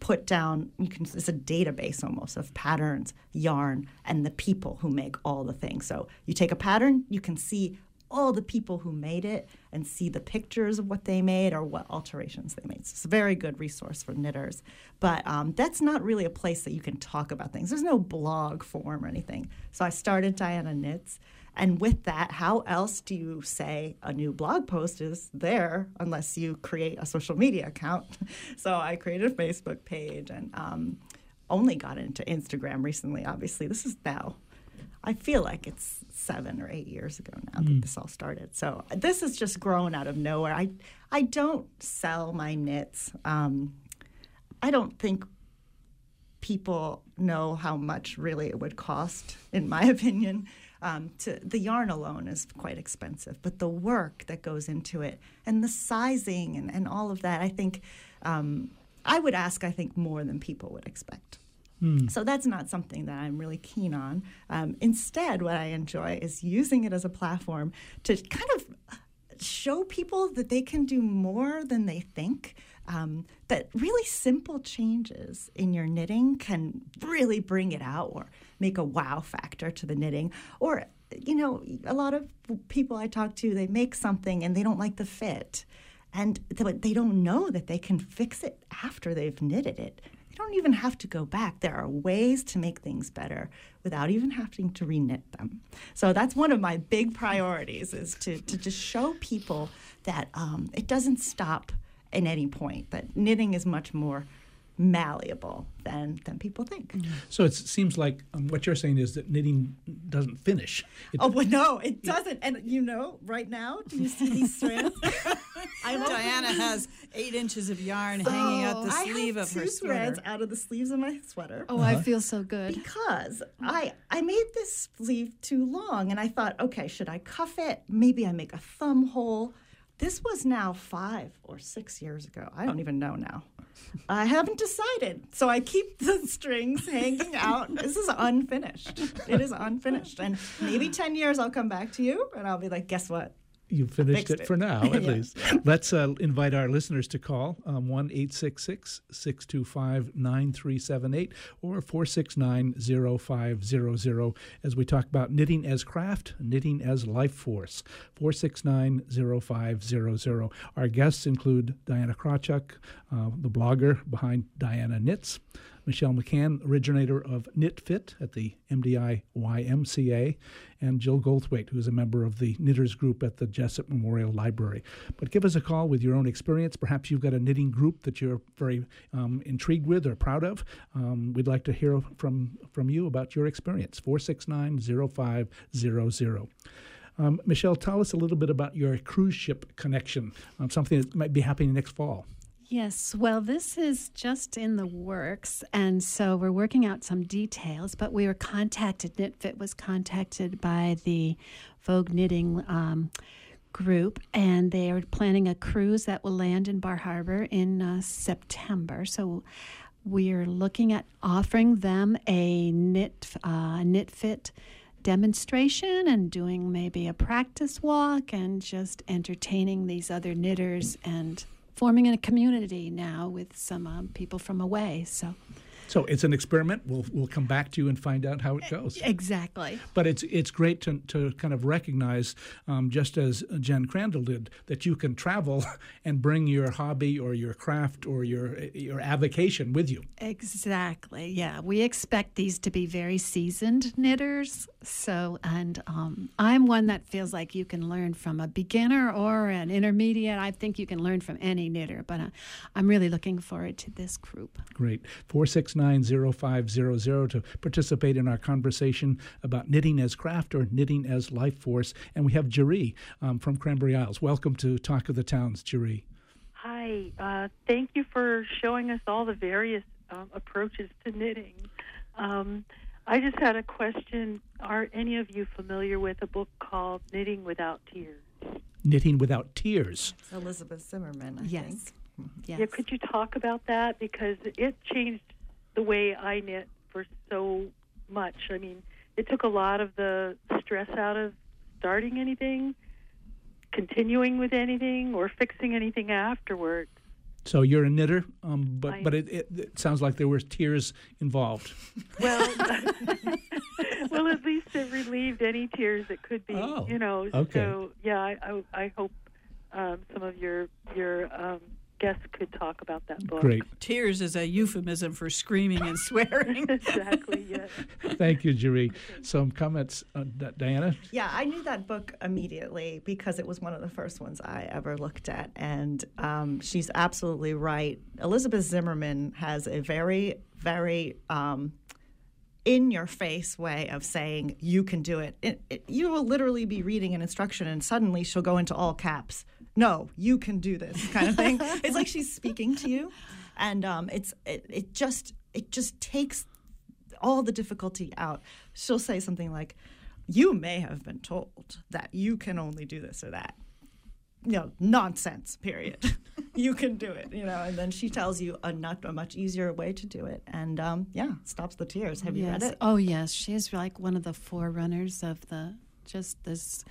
put down you can it's a database almost of patterns yarn and the people who make all the things. So you take a pattern you can see all the people who made it and see the pictures of what they made or what alterations they made. So it's a very good resource for knitters. But um, that's not really a place that you can talk about things. There's no blog form or anything. So I started Dayana Knits. And with that, how else do you say a new blog post is there unless you create a social media account? *laughs* So I created a Facebook page and um, only got into Instagram recently, obviously. This is now I feel like it's seven or eight years ago now that this all started. So this has just grown out of nowhere. I I don't sell my knits. Um, I don't think people know how much really it would cost, in my *laughs* opinion. Um, to the yarn alone is quite expensive, but the work that goes into it and the sizing and, and all of that, I think um, I would ask. I think more than people would expect. So that's not something that I'm really keen on. Um, instead, what I enjoy is using it as a platform to kind of show people that they can do more than they think. Um, that really simple changes in your knitting can really bring it out or make a wow factor to the knitting. Or, you know, a lot of people I talk to, they make something and they don't like the fit. And they don't know that they can fix it after they've knitted it. They don't even have to go back. There are ways to make things better without even having to reknit them. So that's one of my big priorities is to, to just show people that um, it doesn't stop at any point, that knitting is much more malleable than, than people think. So it seems like um, what you're saying is that knitting doesn't finish. It, Oh, well, no, it doesn't. And you know, right now, do you see these strands? *laughs* I'm Dayana has eight inches of yarn oh, hanging out the I sleeve have of two her threads out of the sleeves of my sweater. Oh, I feel so good. because I I made this sleeve too long and I thought, okay, should I cuff it? Maybe I make a thumb hole. This was now five or six years ago. I don't even know now. I haven't decided. So I keep the *laughs* strings hanging out. This is unfinished. It is unfinished. And maybe 10 years I'll come back to you and I'll be like, guess what? You finished it, it. for now, at *laughs* Yeah. least. Let's uh, invite our listeners to call um, 1 866 625 9378 or 469 0500 as we talk about knitting as craft, knitting as life force. 469 0500. Our guests include Dayana Krawchuk, uh, the blogger behind Dayana Knits. Michelle McCann, originator of Knit Fit at the MDI YMCA, and Jill Goldthwait, who is a member of the Knitters Group at the Jesup Memorial Library. But give us a call with your own experience. Perhaps you've got a knitting group that you're very um, intrigued with or proud of. Um, we'd like to hear from, from you about your experience. 469 0500. Um, Michelle, tell us a little bit about your cruise ship connection, um, something that might be happening next fall. Yes, well, this is just in the works, and so we're working out some details. But we were contacted, KnitFit was contacted by the Vogue Knitting um, group, and they are planning a cruise that will land in Bar Harbor in uh, September. So we're looking at offering them a knit uh, knit fit demonstration and doing maybe a practice walk and just entertaining these other knitters and forming in a community now with some um, people from away. So So it's an experiment. We'll we'll come back to you and find out how it goes. exactly. But it's it's great to, to kind of recognize, um, just as Jen Crandall did, that you can travel *laughs* and bring your hobby or your craft or your your avocation with you. Exactly. Yeah, we expect these to be very seasoned knitters. So, and um, I'm one that feels like you can learn from a beginner or an intermediate. I think you can learn from any knitter, but uh, I'm really looking forward to this group. Great. 4690500 to participate in our conversation about knitting as craft or knitting as life force. And we have Jeree um, from Cranberry Isles. Welcome to Talk of the Towns, Jeree. Hi, uh, thank you for showing us all the various um, approaches to knitting. Um, I just had a question. Are any of you familiar with a book called Knitting Without Tears? Knitting Without Tears. Elizabeth Zimmermann, I Yes. think. Yes. Yeah, could you talk about that? Because it changed the way I knit for so much. I mean, it took a lot of the stress out of starting anything, continuing with anything, or fixing anything afterwards. So you're a knitter, um, but I- but it, it, it sounds like there were tears involved. *laughs* Well, *laughs* well, at least it relieved any tears that could be, Oh, you know. okay. So yeah, I I, I hope um, some of your your um, guests could talk about that book. Great. Tears is a euphemism for screaming and swearing. *laughs* exactly. Yes. Thank you, Jeree. Some comments, uh, D- Dayana? Yeah, I knew that book immediately because it was one of the first ones I ever looked at. And um, she's absolutely right. Elizabeth Zimmermann has a very, very um, in your face way of saying, you can do it. It, it. You will literally be reading an instruction and suddenly she'll go into all caps. No, you can do this kind of thing. *laughs* it's like she's speaking to you. And um, it's it, it just it just takes all the difficulty out. She'll say something like, You may have been told that you can only do this or that. You know, nonsense, period. *laughs* you can do it, you know, and then she tells you a not a much easier way to do it. And um, yeah, stops the tears. Have you yes. read it? Oh, yes. She's like one of the forerunners of the just this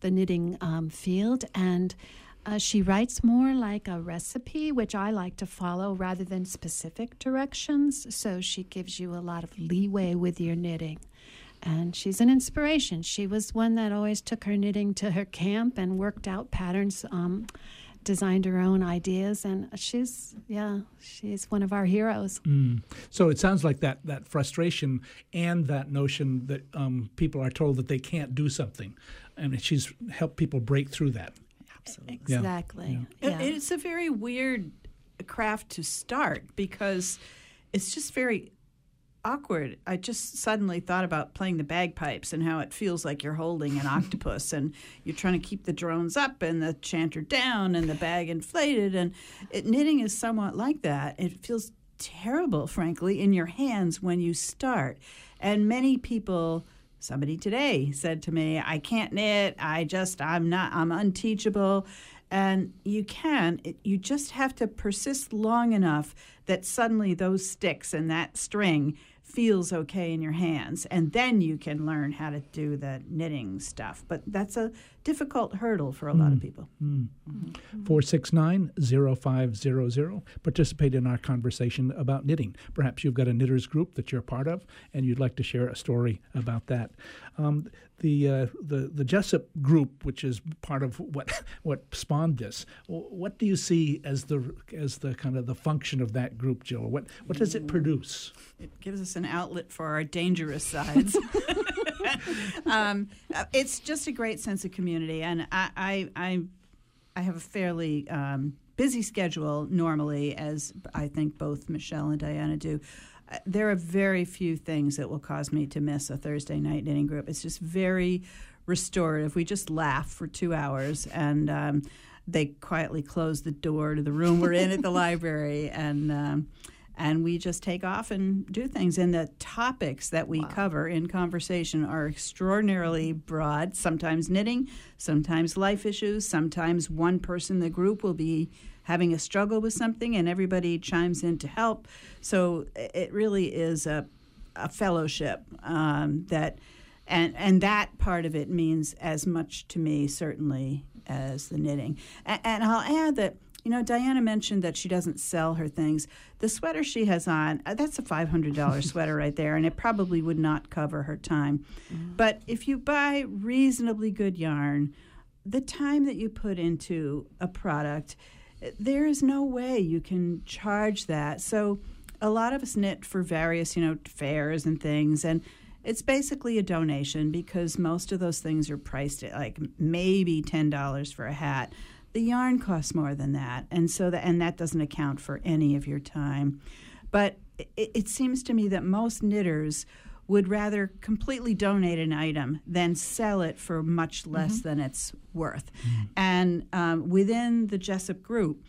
the knitting um, field, and uh, she writes more like a recipe, which I like to follow rather than specific directions. So she gives you a lot of leeway with your knitting. And she's an inspiration. She was one that always took her knitting to her camp and worked out patterns, um, designed her own ideas, and she's yeah, she's one of our heroes. So it sounds like that, that frustration and that notion that um, people are told that they can't do something. And she's helped people break through that. Absolutely. Exactly. It- Yeah. It's a very weird craft to start because it's just very awkward. I just suddenly thought about playing the bagpipes and how it feels like you're holding an *laughs* octopus and you're trying to keep the drones up and the chanter down and the bag inflated. And it, knitting is somewhat like that. It feels terrible, frankly, in your hands when you start. And many people. Somebody today said to me, I can't knit. I just, I'm not, I'm unteachable. And you can, it, you just have to persist long enough that suddenly those sticks and that string feels okay in your hands. And then you can learn how to do the knitting stuff. But that's a difficult hurdle for a lot of people. 469 0500. Participate in our conversation about knitting. Perhaps you've got a knitters group that you're part of and you'd like to share a story about that. Um, the, uh, the the Jesup group, which is part of what *laughs* what spawned this, what do you see as the as the kind of the function of that group, Jill? What what does it produce? It gives us an outlet for our dangerous sides. *laughs* *laughs* um, uh, it's just a great sense of community, and I, I, I, I have a fairly um, busy schedule normally, as I think both Michelle and Dayana do. Uh, There are very few things that will cause me to miss a Thursday night knitting group. It's just very restorative. We just laugh for two hours, and um, they quietly close the door to the room we're in at the *laughs* library, and um, and we just take off and do things. And the topics that we wow. cover in conversation are extraordinarily broad. Sometimes knitting, sometimes life issues, sometimes one person in the group will be having a struggle with something, and everybody chimes in to help. So it really is a a fellowship um, that and and that part of it means as much to me certainly as the knitting. And, and, I'll add that you know Dayana mentioned that she doesn't sell her things. The sweater she has on uh, that's a five hundred dollar *laughs* sweater right there, and it probably would not cover her time. Mm-hmm. But if you buy reasonably good yarn, the time that you put into a product, there is no way you can charge that. So a lot of us knit for various, you know, fairs and things, and it's basically a donation because most of those things are priced at like maybe ten dollars for a hat. The yarn costs more than that, and so that and that doesn't account for any of your time. But it, it seems to me that most knitters would rather completely donate an item than sell it for much less mm-hmm. than it's worth. Mm-hmm. And um, within the Jesup group,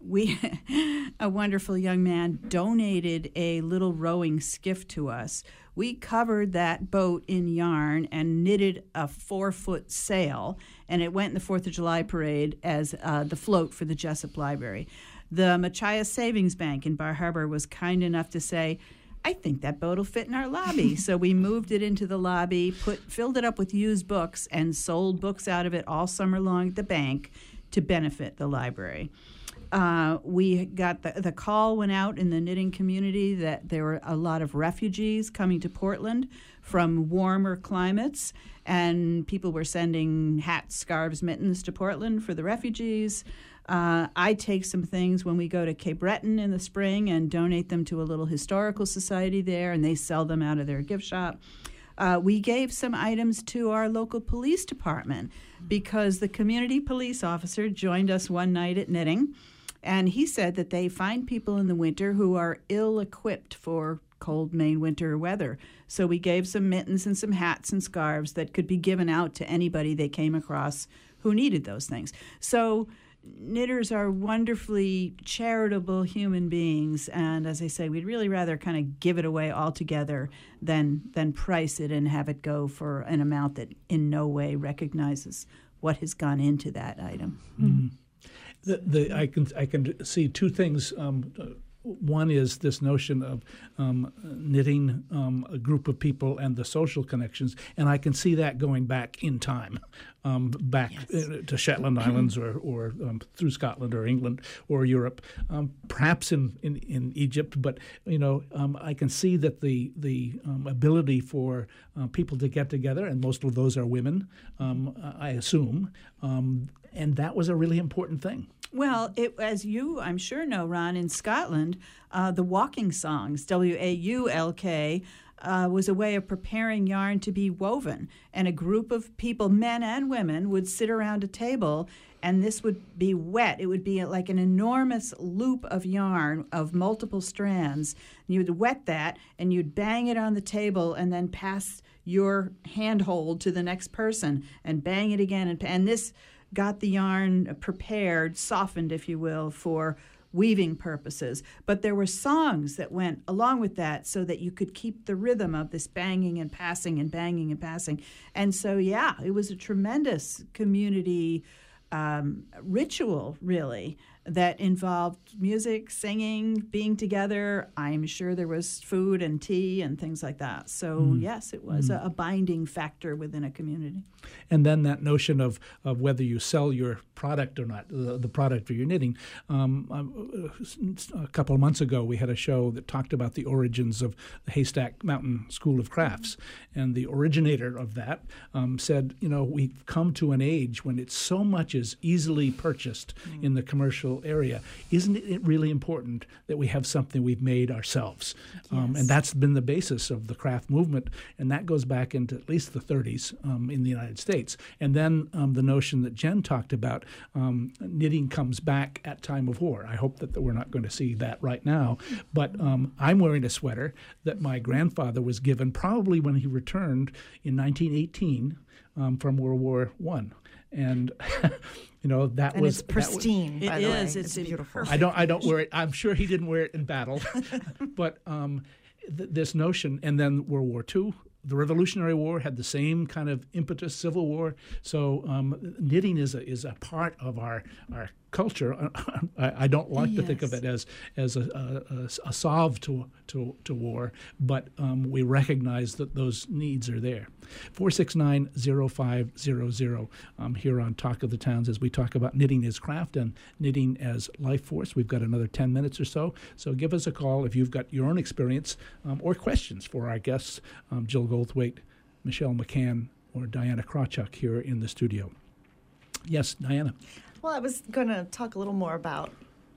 we *laughs* a wonderful young man donated a little rowing skiff to us. We covered that boat in yarn and knitted a four foot sail, and it went in the Fourth of July parade as uh, the float for the Jesup Library. The Machias Savings Bank in Bar Harbor was kind enough to say, I think that boat will fit in our lobby. *laughs* so we moved it into the lobby, put filled it up with used books, and sold books out of it all summer long at the bank to benefit the library. Uh, we got the, the call went out in the knitting community that there were a lot of refugees coming to Portland from warmer climates, and people were sending hats, scarves, mittens to Portland for the refugees. Uh, I take some things when we go to Cape Breton in the spring and donate them to a little historical society there, and they sell them out of their gift shop. Uh, we gave some items to our local police department because the community police officer joined us one night at knitting and he said that they find people in the winter who are ill equipped for cold Maine winter weather. So we gave some mittens and some hats and scarves that could be given out to anybody they came across who needed those things. So knitters are wonderfully charitable human beings and as i say we'd really rather kind of give it away altogether than than price it and have it go for an amount that in no way recognizes what has gone into that item mm-hmm. The, the, I can I can see two things. Um, one is this notion of um, knitting um, a group of people and the social connections, and I can see that going back in time, um, back yes. Uh, to Shetland Islands or, or um, through Scotland or England or Europe, um, perhaps in, in, in, Egypt. But you know, um, I can see that the the ability for uh, people to get together, and most of those are women, I assume, and that was a really important thing. Well, it, as you, I'm sure, know, Ron, in Scotland, uh, the waulking songs, W A U L K, uh, was a way of preparing yarn to be woven. And a group of people, men and women, would sit around a table and this would be wet. It would be like an enormous loop of yarn of multiple strands. You'd wet that and you'd bang it on the table and then pass your handhold to the next person and bang it again. And, and this got the yarn prepared, softened, if you will, for weaving purposes. But there were songs that went along with that so that you could keep the rhythm of this banging and passing and banging and passing. And so, yeah, it was a tremendous community um, ritual, really that involved music, singing, being together. I'm sure there was food and tea and things like that. So, mm. yes, it was mm. a, a, binding factor within a community. And then that notion of, of whether you sell your product or not, the, the product for your knitting. Um, uh, a couple of months ago, we had a show that talked about the origins of the Haystack Mountain School of Crafts. And the originator of that um, said, you know, we've come to an age when it's so much is easily purchased mm. in the commercial area, isn't it really important that we have something we've made ourselves? Yes. Um, and that's been the basis of the craft movement, and that goes back into at least the 30s um, in the United States. And then um, the notion that Jen talked about, um, knitting comes back at time of war. I hope that we're not going to see that right now, but um, I'm wearing a sweater that my grandfather was given probably when he returned in 1918 um, from World War One, and *laughs* you know that And was it's that was- pristine. It by the way. is. It's beautiful. I don't. I don't wear it. I'm sure he didn't wear it in battle, *laughs* but um, th- this notion, and then World War II, the Revolutionary War had the same kind of impetus. Civil War. So um, knitting is a is a part of our our culture. *laughs* I, I don't like to think of it as as a, a, a solve to to to war, but um, we recognize that those needs are there. Four six nine zero five zero zero. Um, here on Talk of the Towns, as we talk about knitting as craft and knitting as life force. We've got another ten minutes or so, so give us a call if you've got your own experience um, or questions for our guests, um, Jill Goldthwait, Michelle McCann, or Dayana Krawchuk here in the studio. Yes, Diana. Well, I was going to talk a little more about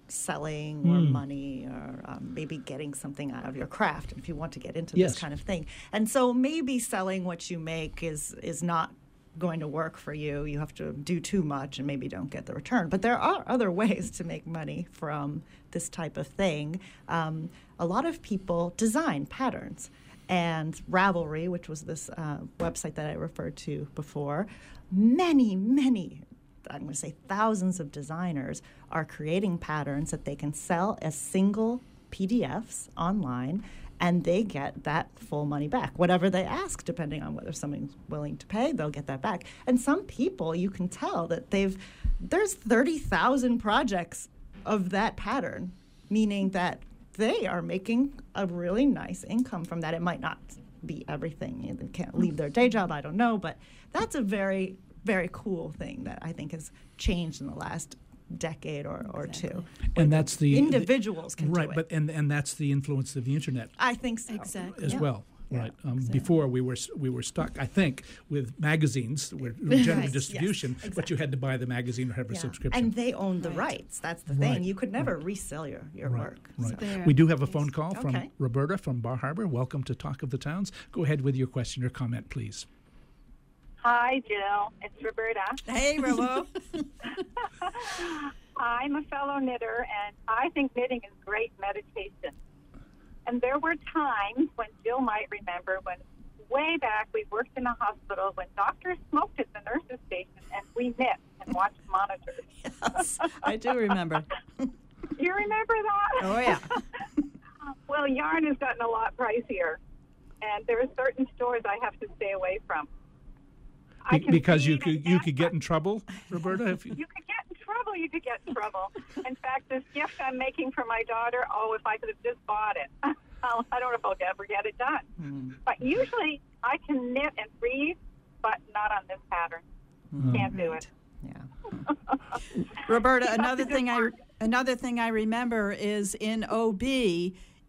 selling or Hmm. money or um, maybe getting something out of your craft if you want to get into Yes. this kind of thing. And so maybe selling what you make is is not going to work for you. You have to do too much and maybe don't get the return. But there are *laughs* other ways to make money from this type of thing. Um, a lot of people design patterns. And Ravelry, which was this uh, website that I referred to before, many, many I'm going to say thousands of designers are creating patterns that they can sell as single PDFs online and they get that full money back. Whatever they ask, depending on whether someone's willing to pay, they'll get that back. And some people, you can tell that they've, there's 30,000 projects of that pattern, meaning that they are making a really nice income from that. It might not be everything. They can't leave their day job, I don't know, but that's a very, very cool thing that I think has changed in the last decade or, or two. and that's the individuals can right, do it. but and and that's the influence of the internet I think so. Exactly. as Yeah. well. Yeah, Right. Um, exactly. Before we were we were stuck, I think, with magazines, where general *laughs* Yes, yes, distribution, but you had to buy the magazine or have a Yeah. subscription. And they own the Right. rights. That's the Right, thing. You could never resell your, your Right, work. right. So- We do have a phone call from Okay. Roberta from Bar Harbor. Welcome to Talk of the Towns. Go ahead with your question or comment, please. Hi, Jill. It's Roberta. Hey, Robo. *laughs* *laughs* I'm a fellow knitter, and I think knitting is great meditation. And there were times when Jill might remember when way back we worked in a hospital when doctors smoked at the nurses' station and we knit and watched monitors. *laughs* Yes, I do remember. Do *laughs* you remember that? Oh, yeah. *laughs* well, yarn has gotten a lot pricier, and there are certain stores I have to stay away from. I Be- can because you could you could get in trouble, Roberta. If you, you could get You could get in trouble. In fact, this gift I'm making for my daughter, oh, if I could have just bought it. *laughs* I'll- I don't know if I'll ever get it done. Hmm. But usually I can knit and read, but not on this pattern. Hmm. Can't do it. Yeah. *laughs* Roberta, another thing I another thing I remember is in OB,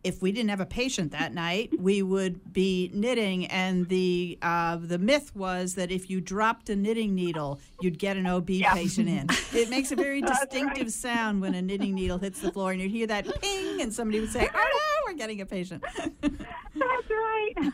if we didn't have a patient that night, we would be knitting, and the uh, the myth was that if you dropped a knitting needle, you'd get an OB patient in. It makes a very *laughs* distinctive right. sound when a knitting needle hits the floor, and you'd hear that ping, and somebody would say, "Oh no, we're getting a patient." That's right. *laughs*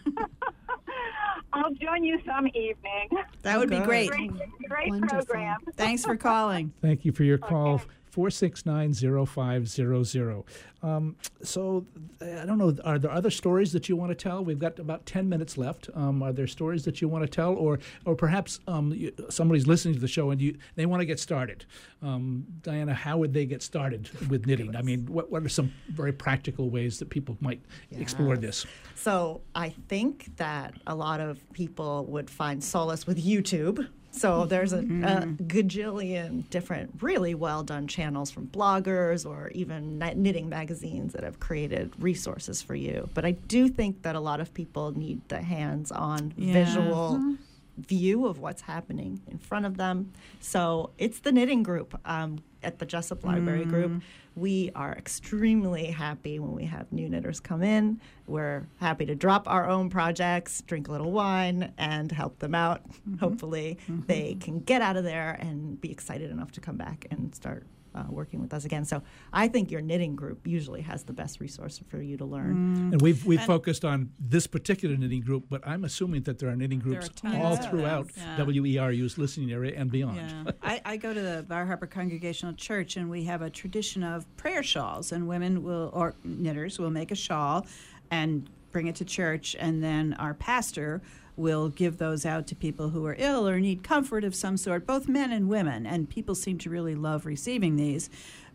I'll join you some evening. That would be great. Great, great program. Thanks for calling. Thank you for your call. 4690500. Um, so, I don't know, are there other stories that you want to tell? We've got about 10 minutes left. Um, are there stories that you want to tell? Or, or perhaps um, you, somebody's listening to the show and you, they want to get started. Um, Dayana, how would they get started with *laughs* knitting? I mean, what, what are some very practical ways that people might explore this? So I think that a lot of people would find solace with YouTube. So there's a, a mm-hmm. gajillion different, really well done channels from bloggers or even knitting magazines that have created resources for you. But I do think that a lot of people need the hands on Yeah. visual mm-hmm. view of what's happening in front of them. So it's the knitting group um, at the Jesup Library Group. Mm. We are extremely happy when we have new knitters come in. We're happy to drop our own projects, drink a little wine, and help them out. Mm-hmm. Hopefully, mm-hmm. they can get out of there and be excited enough to come back and start uh, working with us again. So I think your knitting group usually has the best resource for you to learn. And we've, we've focused on this particular knitting group, but I'm assuming that there are knitting groups are all throughout Yeah. WERU's listening area and beyond. Yeah. *laughs* I, I go to the Bar Harbor Congregational Church, and we have a tradition of prayer shawls, and women will, or knitters will make a shawl and bring it to church, and then our pastor will give those out to people who are ill or need comfort of some sort, both men and women. And people seem to really love receiving these.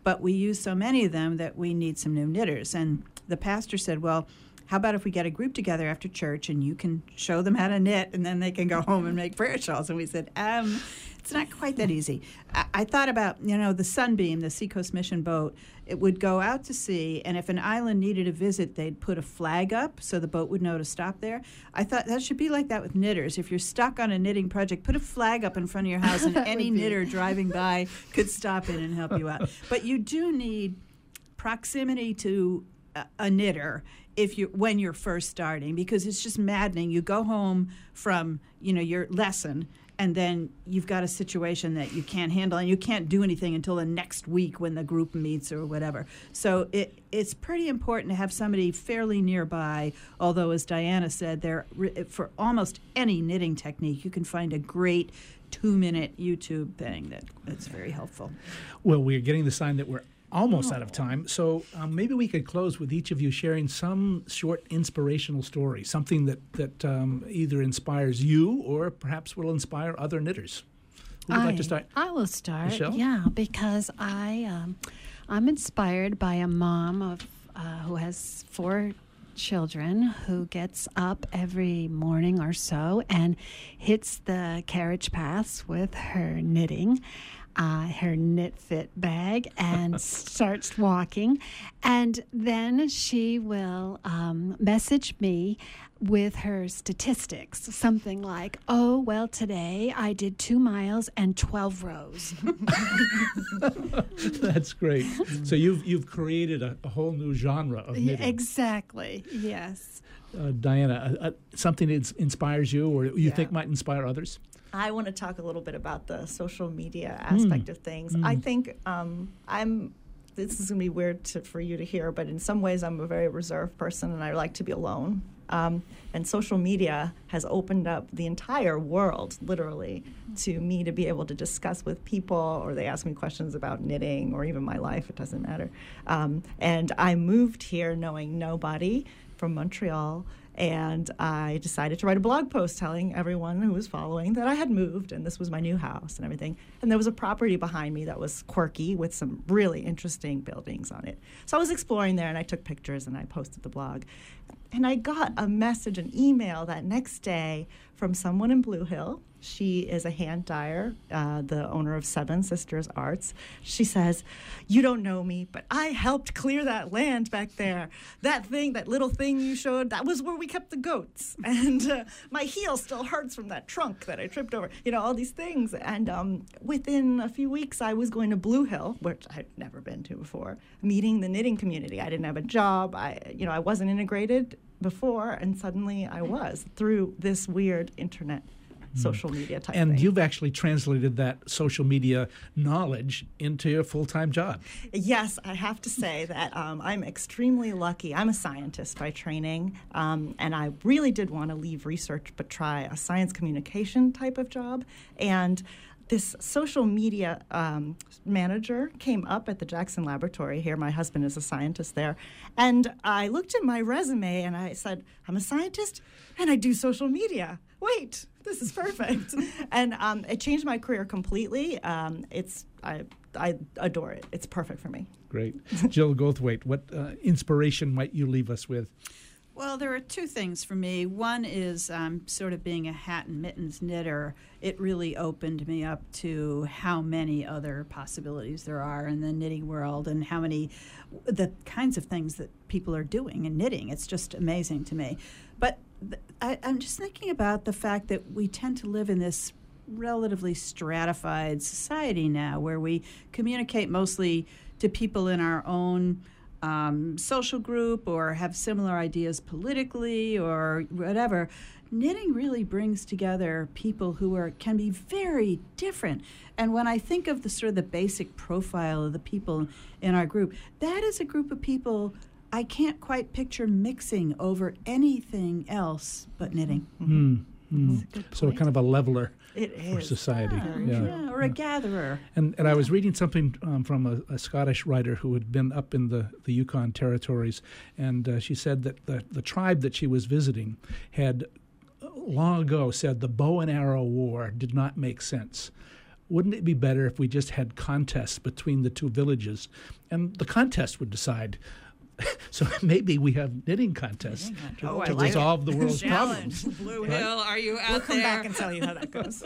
But we use so many of them that we need some new knitters. And the pastor said, Well, how about if we get a group together after church and you can show them how to knit and then they can go home and make prayer shawls? And we said, um, it's not quite that easy. I, I, thought about, you know, the Sunbeam, the Seacoast Mission boat. It would go out to sea, and if an island needed a visit, they'd put a flag up so the boat would know to stop there. I thought that should be like that with knitters. If you're stuck on a knitting project, put a flag up in front of your house, and *laughs* any knitter driving by could stop in and help you out. *laughs* But you do need proximity to a, a knitter if you when you're first starting because it's just maddening you go home from you know your lesson and then you've got a situation that you can't handle and you can't do anything until the next week when the group meets or whatever. So it it's pretty important to have somebody fairly nearby although as Dayana said there for almost any knitting technique you can find a great two minute youtube thing that that's very helpful. Well we're getting the sign that we're almost oh. out of time. So um, maybe we could close with each of you sharing some short inspirational story, something that that um, either inspires you or perhaps will inspire other knitters. Who would I, like to start? I will start. Michelle? Yeah, because I um, I'm inspired by a mom of uh, who has four children who gets up every morning or so and hits the carriage paths with her knitting uh, her knit fit bag and *laughs* starts walking. And then she will um, message me with her statistics, something like, oh, well, today I did two miles and 12 rows. *laughs* That's great. So you've, you've created a, a whole new genre of knitting. Exactly, yes. Uh, Dayana, uh, uh, something that inspires you or you yeah. think might inspire others? I want to talk a little bit about the social media aspect mm. of things. Mm. I think um, I'm. This is going to be weird to, for you to hear, but in some ways, I'm a very reserved person, and I like to be alone. Um, and social media has opened up the entire world, literally, to me to be able to discuss with people, or they ask me questions about knitting, or even my life. It doesn't matter. Um, and I moved here knowing nobody from Montreal and I decided to write a blog post telling everyone who was following that I had moved and this was my new house and everything. And there was a property behind me that was quirky with some really interesting buildings on it. So I was exploring there and I took pictures and I posted the blog. And I got a message, an email that next day from someone in Blue Hill she is a hand dyer, uh, the owner of Seven Sisters Arts. She says, You don't know me, but I helped clear that land back there. That thing, that little thing you showed, that was where we kept the goats. *laughs* And uh, my heel still hurts from that trunk that I tripped over. You know, all these things. And um, within a few weeks, I was going to Blue Hill, which I'd never been to before, meeting the knitting community. I didn't have a job. I, you know, I wasn't integrated before, and suddenly I was through this weird internet Hmm. social media type and thing. you've actually translated that social media knowledge into a full-time job yes i have to say that um, i'm extremely lucky i'm a scientist by training um, and i really did want to leave research but try a science communication type of job and this social media um, manager came up at the Jackson Laboratory here. My husband is a scientist there. And I looked at my resume and I said, I'm a scientist and I do social media. Wait, this is perfect. *laughs* and um, it changed my career completely. Um, it's I, I adore it. It's perfect for me. Great. Jill Goldthwait, what uh, inspiration might you leave us with? Well, there are two things for me. One is um, sort of being a hat and mittens knitter. It really opened me up to how many other possibilities there are in the knitting world and how many, the kinds of things that people are doing in knitting. It's just amazing to me. But I, I'm just thinking about the fact that we tend to live in this relatively stratified society now where we communicate mostly to people in our own um, social group or have similar ideas politically or whatever knitting really brings together people who are can be very different and when i think of the sort of the basic profile of the people in our group that is a group of people I can't quite picture mixing over anything else but knitting. Mm. Mm. So kind of a leveler It for is. society. Yeah, or a gatherer. And and I was reading something um, from a, a Scottish writer who had been up in the, the Yukon territories, and uh, she said that the, the tribe that she was visiting had uh, long ago said the bow and arrow war did not make sense. Wouldn't it be better if we just had contests between the two villages, and the contest would decide? *laughs* so maybe we have knitting contests to, Oh, I to like it. resolve the world's Challenge. problems. Blue Hill, are you out We'll come there? back and tell you how that goes.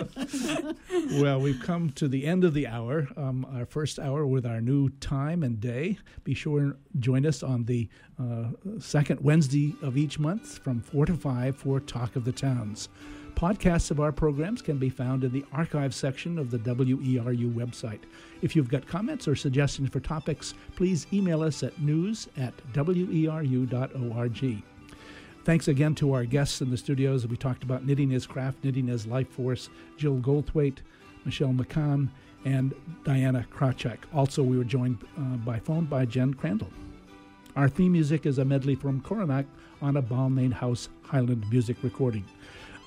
*laughs* well, we've come to the end of the hour, um, our first hour with our new time and day. Be sure and join us on the uh, second Wednesday of each month from 4 to 5 for Talk of the Towns. Podcasts of our programs can be found in the archive section of the WERU website. If you've got comments or suggestions for topics, please email us at news at weru.org. Thanks again to our guests in the studios. We talked about knitting as craft, knitting as life force, Jill Goldthwait, Michelle McCann, and Dayana Krawchuk. Also, we were joined uh, by phone by Jen Crandall. Our theme music is a medley from Coronach on a Balmain House Highland music recording.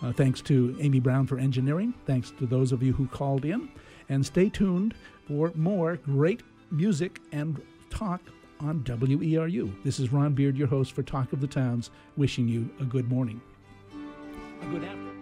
Uh, thanks to Amy Browne for engineering. Thanks to those of you who called in. And stay tuned for more great music and talk on WERU. This is Ron Beard, your host for Talk of the Towns, wishing you a good morning. A good afternoon.